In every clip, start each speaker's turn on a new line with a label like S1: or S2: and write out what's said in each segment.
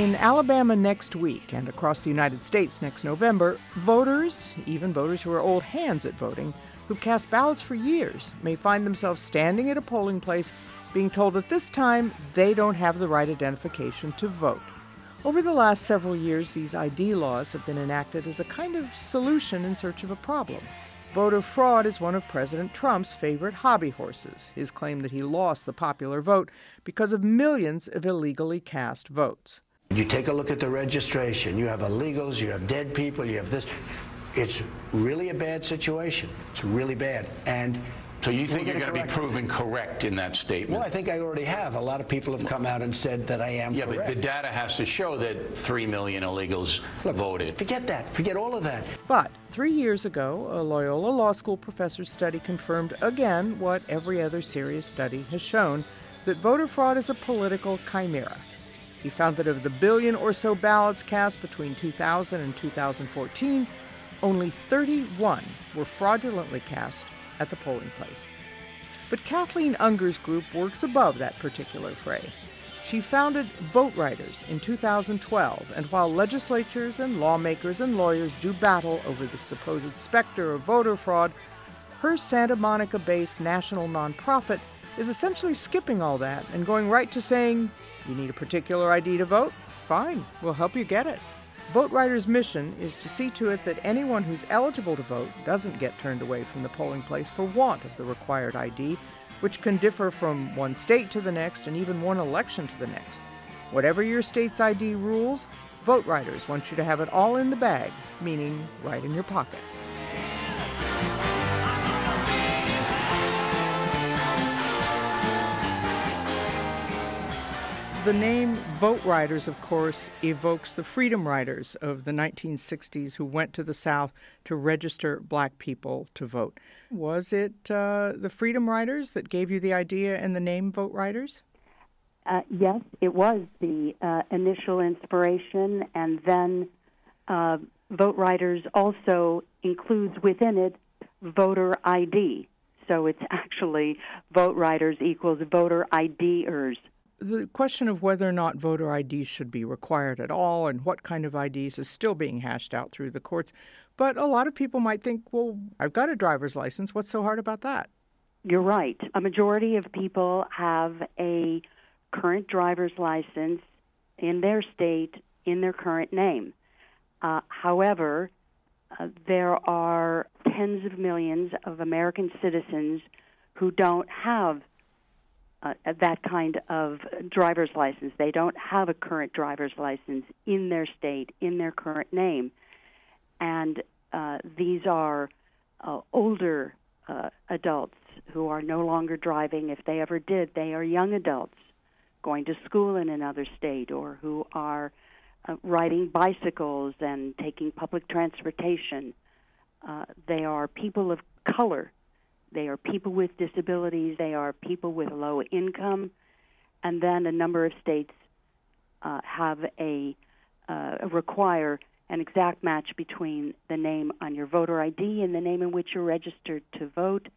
S1: In Alabama next week and across the United States next November, voters, even voters who are old hands at voting, who've cast ballots for years, may find themselves standing at a polling place being told that this time they don't have the right identification to vote. Over the last several years, these ID laws have been enacted as a kind of solution in search of a problem. Voter fraud is one of President Trump's favorite hobby horses, his claim that he lost the popular vote because of millions of illegally cast votes.
S2: You take a look at the registration. You have illegals, you have dead people, you have this. It's really a bad situation. It's really bad. And
S3: so you think you're going to be proven correct in that statement?
S2: Well, I think I already have. A lot of people have come out and said that I am
S3: yeah,
S2: correct.
S3: but the data has to show that 3 million illegals
S2: Look,
S3: voted.
S2: Forget that. Forget all of that.
S1: But three years ago, a Loyola Law School professor's study confirmed again what every other serious study has shown that voter fraud is a political chimera. He found that of the billion or so ballots cast between 2000 and 2014, only 31 were fraudulently cast at the polling place. But Kathleen Unger's group works above that particular fray. She founded Vote Riders in 2012, and while legislatures and lawmakers and lawyers do battle over the supposed specter of voter fraud, her Santa Monica based national nonprofit is essentially skipping all that and going right to saying, You need a particular ID to vote? Fine, we'll help you get it. Vote Riders' mission is to see to it that anyone who's eligible to vote doesn't get turned away from the polling place for want of the required ID, which can differ from one state to the next and even one election to the next. Whatever your state's ID rules, Vote Riders want you to have it all in the bag, meaning right in your pocket. The name Vote Riders, of course, evokes the Freedom Riders of the 1960s who went to the South to register black people to vote. Was it uh, the Freedom Riders that gave you the idea and the name Vote Riders?
S4: Uh, yes, it was the uh, initial inspiration, and then uh, Vote Riders also includes within it voter ID. So it's actually Vote Riders equals voter IDers
S1: the question of whether or not voter IDs should be required at all and what kind of IDs is still being hashed out through the courts. But a lot of people might think, well, I've got a driver's license. What's so hard about that?
S4: You're right. A majority of people have a current driver's license in their state in their current name. Uh, however, uh, there are tens of millions of American citizens who don't have uh, that kind of driver's license. They don't have a current driver's license in their state, in their current name. And uh, these are uh, older uh, adults who are no longer driving. If they ever did, they are young adults going to school in another state or who are uh, riding bicycles and taking public transportation. Uh, they are people of color they are people with disabilities. They are people with low income. And then a number of states uh, have a uh, require an exact match between the name on your voter ID and the name in which you're registered to vote,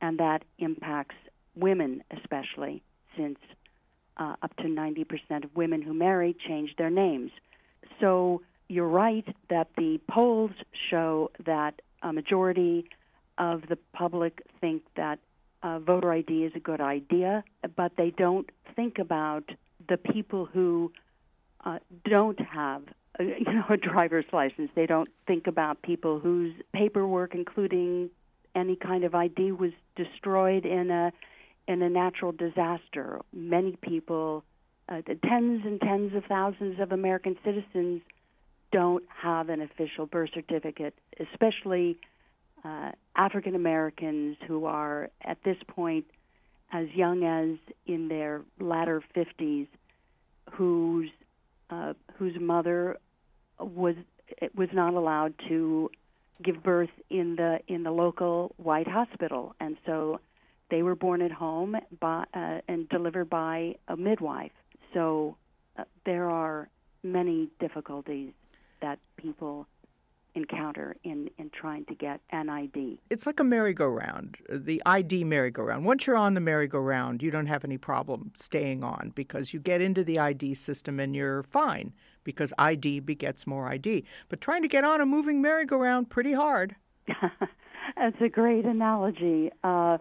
S4: and that impacts women especially, since uh, up to 90% of women who marry change their names. So you're right that the polls show that a majority of the public think that uh, voter ID is a good idea, but they don't think about the people who uh, don't have a, you know a driver's license. They don't think about people whose paperwork, including any kind of ID, was destroyed in a in a natural disaster. Many people, uh, tens and tens of thousands of American citizens, don't have an official birth certificate, especially uh, African Americans who are at this point as young as in their latter 50s, whose uh, whose mother was was not allowed to give birth in the in the local white hospital, and so they were born at home by, uh, and delivered by a midwife. So uh, there are many difficulties that people encounter in, in trying to get an ID.
S1: It's like a merry-go-round, the ID merry-go-round. Once you're on the merry-go-round, you don't have any problem staying on because you get into the ID system and you're fine because ID begets more ID. But trying to get on a moving merry-go-round, pretty hard.
S4: That's a great analogy. Uh,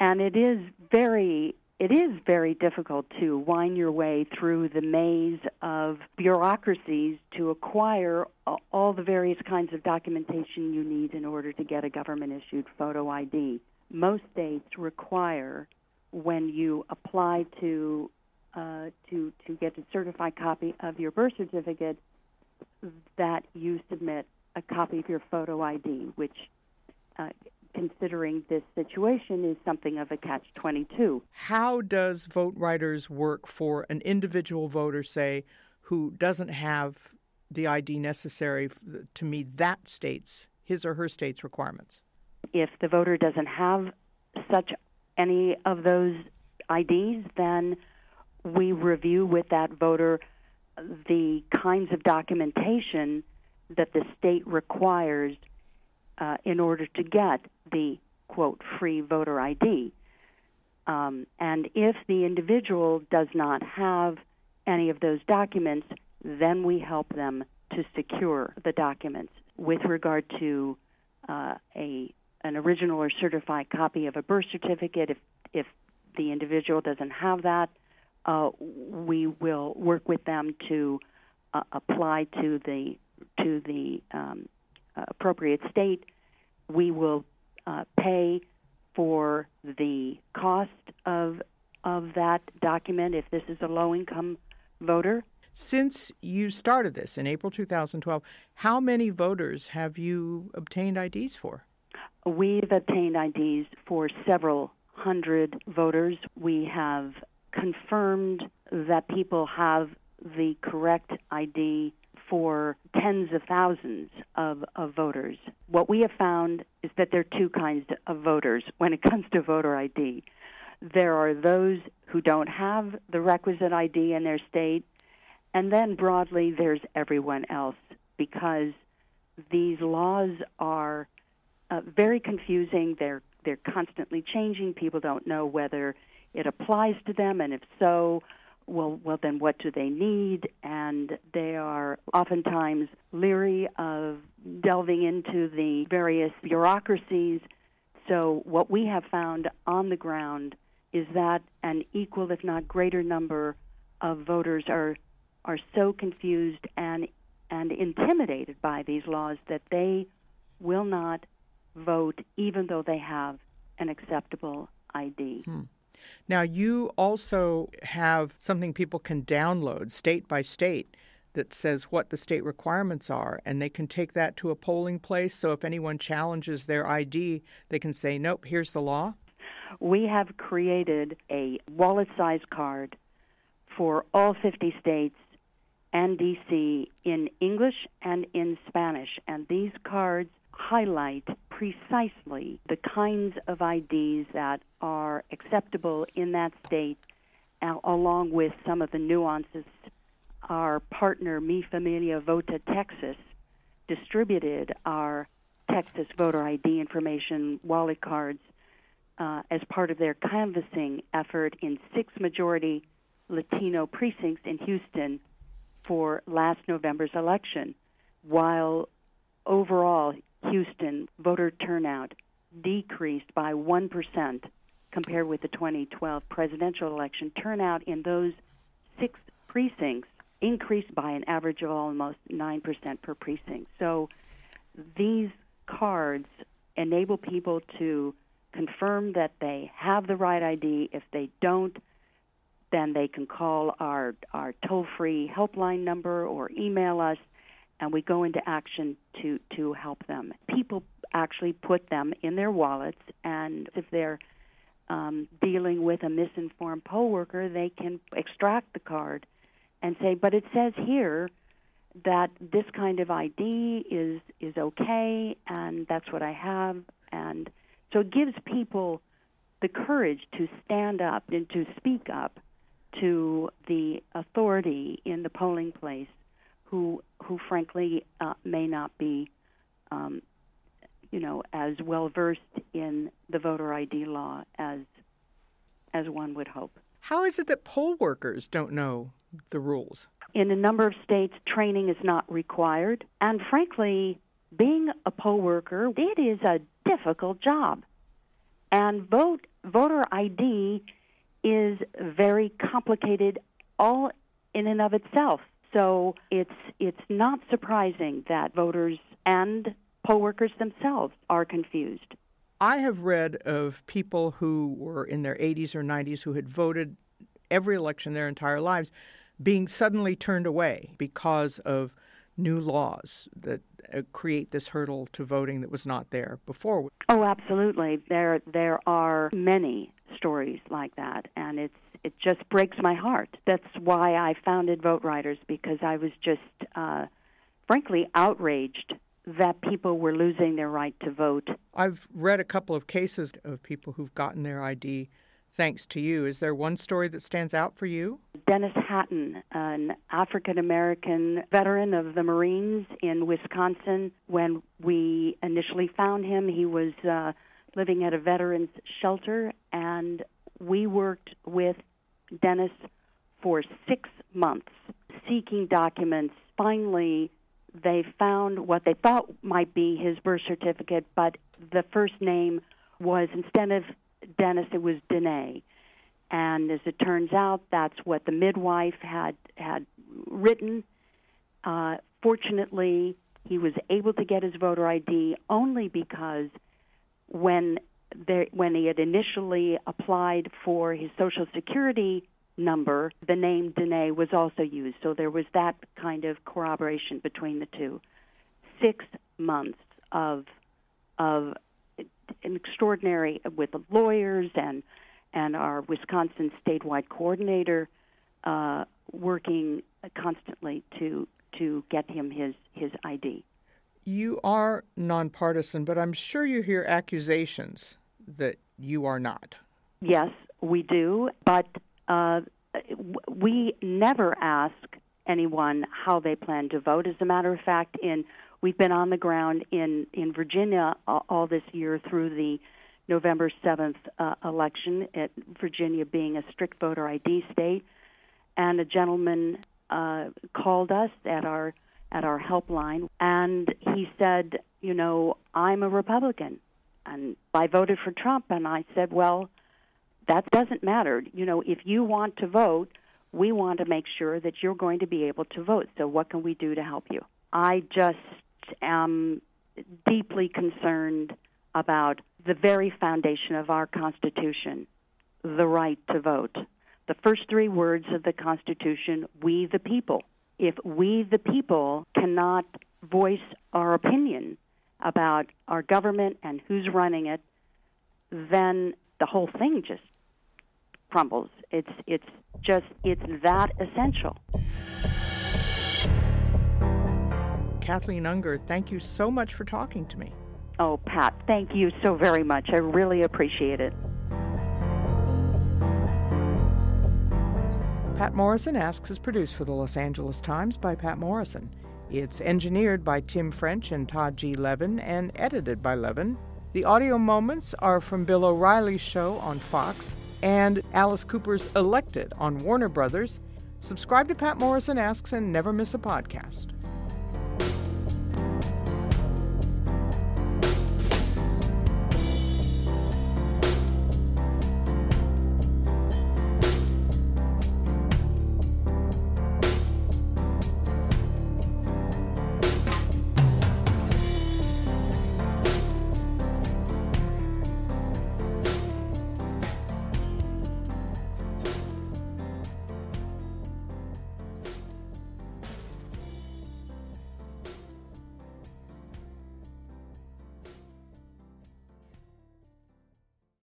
S4: and it is very it is very difficult to wind your way through the maze of bureaucracies to acquire all the various kinds of documentation you need in order to get a government issued photo ID. Most states require when you apply to uh, to to get a certified copy of your birth certificate that you submit a copy of your photo ID, which uh, considering this situation is something of a catch 22.
S1: How does Vote Riders work for an individual voter, say, who doesn't have the ID necessary to meet that state's, his or her state's requirements?
S4: If the voter doesn't have such any of those IDs, then we review with that voter the kinds of documentation that the state requires uh, in order to get the quote free voter ID. Um, and if the individual does not have any of those documents, then we help them to secure the documents. With regard to uh, a an original or certified copy of a birth certificate, if if the individual doesn't have that, uh, we will work with them to uh, apply to the to the um, appropriate state. We will uh, pay for the cost of of that document if this is a low income voter.
S1: Since you started this in April 2012, how many voters have you obtained IDs for?
S4: We've obtained IDs for several hundred voters. We have confirmed that people have the correct ID for tens of thousands of, of voters. What we have found is that there are two kinds of voters when it comes to voter ID. There are those who don't have the requisite ID in their state, and then broadly, there's everyone else because these laws are uh, very confusing. They're they're constantly changing. People don't know whether it applies to them, and if so, well, well, then what do they need? And they are oftentimes leery of delving into the various bureaucracies. So, what we have found on the ground is that an equal, if not greater, number of voters are are so confused and and intimidated by these laws that they will not vote, even though they have an acceptable ID.
S1: Hmm. Now, you also have something people can download state by state that says what the state requirements are, and they can take that to a polling place. So if anyone challenges their ID, they can say, nope, here's the law.
S4: We have created a wallet sized card for all 50 states and DC in English and in Spanish. And these cards highlight precisely the kinds of IDs that are acceptable in that state, uh, along with some of the nuances. Our partner, Mi Familia Vota Texas, distributed our Texas voter ID information wallet cards uh, as part of their canvassing effort in six majority Latino precincts in Houston for last November's election. While overall Houston voter turnout decreased by 1% compared with the 2012 presidential election. Turnout in those six precincts increased by an average of almost 9% per precinct. So these cards enable people to confirm that they have the right ID. If they don't, then they can call our, our toll free helpline number or email us and we go into action to to help them. People actually put them in their wallets, and if they're um, dealing with a misinformed poll worker, they can extract the card and say, "But it says here that this kind of ID is is okay, and that's what I have." And so it gives people the courage to stand up and to speak up to the authority in the polling place who who frankly uh, may not be um, you know, as well versed in the voter ID law as as one would hope.
S1: How is it that poll workers don't know the rules?
S4: In a number of states, training is not required, and frankly, being a poll worker, it is a difficult job. And vote voter ID is very complicated all in and of itself. So it's it's not surprising that voters and poll workers themselves are confused.
S1: I have read of people who were in their 80s or 90s who had voted every election their entire lives being suddenly turned away because of new laws that uh, create this hurdle to voting that was not there before.
S4: Oh, absolutely. There there are many stories like that and it's it just breaks my heart. That's why I founded Vote Riders because I was just uh, frankly outraged that people were losing their right to vote.
S1: I've read a couple of cases of people who've gotten their ID thanks to you. Is there one story that stands out for you?
S4: Dennis Hatton, an African American veteran of the Marines in Wisconsin. When we initially found him, he was uh, living at a veterans shelter, and we worked with Dennis for six months seeking documents. Finally, they found what they thought might be his birth certificate, but the first name was instead of Dennis, it was Dene. And as it turns out, that's what the midwife had had written. Uh, fortunately, he was able to get his voter ID only because when when he had initially applied for his Social Security number, the name Dene was also used. So there was that kind of corroboration between the two. Six months of of an extraordinary with the lawyers and and our Wisconsin statewide coordinator uh, working constantly to to get him his his ID.
S1: You are nonpartisan, but I'm sure you hear accusations that you are not.
S4: Yes, we do, but uh, we never ask anyone how they plan to vote. As a matter of fact, in we've been on the ground in in Virginia all, this year through the November seventh uh, election. At Virginia being a strict voter ID state, and a gentleman uh, called us at our at our helpline, and he said, "You know, I'm a Republican, and I voted for Trump." And I said, "Well." That doesn't matter. You know, if you want to vote, we want to make sure that you're going to be able to vote. So, what can we do to help you? I just am deeply concerned about the very foundation of our Constitution, the right to vote. The first three words of the Constitution, we the people. If we the people cannot voice our opinion about our government and who's running it, then the whole thing just crumbles. It's it's just it's that essential.
S1: Kathleen Unger, thank you so much for talking to me.
S4: Oh, Patt, thank you so very much. I really appreciate it.
S1: Patt Morrison Asks is produced for the Los Angeles Times by Patt Morrison. It's engineered by Tim French and Todd G. Levin and edited by Levin. The audio moments are from Bill O'Reilly's show on Fox and Alice Cooper's Elected on Warner Brothers. Subscribe to Patt Morrison Asks and never miss a podcast.